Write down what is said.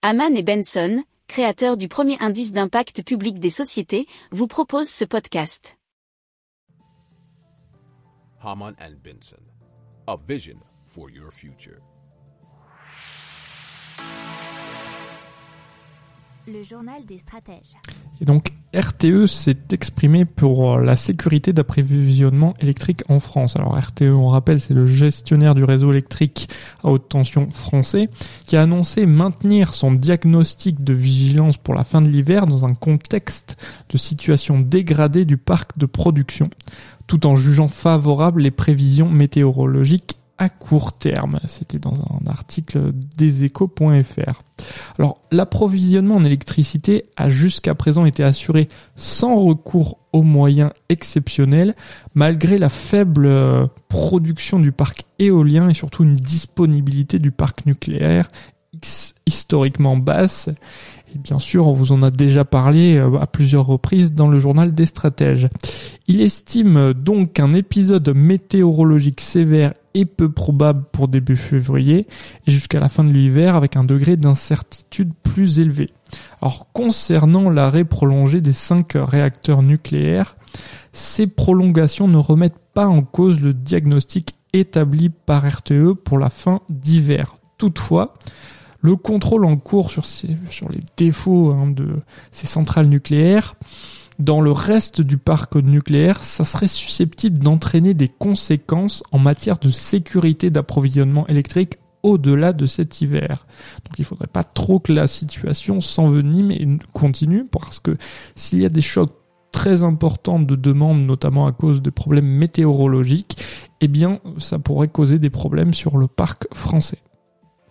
Haman et Benson, créateurs du premier indice d'impact public des sociétés, vous proposent ce podcast. Haman and Benson, a vision for your future. Le journal des stratèges. Et donc RTE s'est exprimé pour la sécurité d'approvisionnement électrique en France. Alors RTE, on rappelle, c'est le gestionnaire du réseau électrique à haute tension français qui a annoncé maintenir son diagnostic de vigilance pour la fin de l'hiver dans un contexte de situation dégradée du parc de production tout en jugeant favorable les prévisions météorologiques à court terme. C'était dans un article deséchos.fr. Alors, l'approvisionnement en électricité a jusqu'à présent été assuré sans recours aux moyens exceptionnels, malgré la faible euh, production du parc éolien et surtout une disponibilité du parc nucléaire historiquement basse. Et bien sûr, on vous en a déjà parlé euh, à plusieurs reprises dans le journal des stratèges. Il estime donc qu'un épisode météorologique sévère est peu probable pour début février et jusqu'à la fin de l'hiver avec un degré d'incertitude plus élevé. Alors concernant l'arrêt prolongé des cinq réacteurs nucléaires, ces prolongations ne remettent pas en cause le diagnostic établi par RTE pour la fin d'hiver. Toutefois, le contrôle en cours sur, sur les défauts hein, de ces centrales nucléaires dans le reste du parc nucléaire, ça serait susceptible d'entraîner des conséquences en matière de sécurité d'approvisionnement électrique au-delà de cet hiver. Donc il faudrait pas trop que la situation s'envenime et continue parce que s'il y a des chocs très importants de demande, notamment à cause de problèmes météorologiques, eh bien ça pourrait causer des problèmes sur le parc français.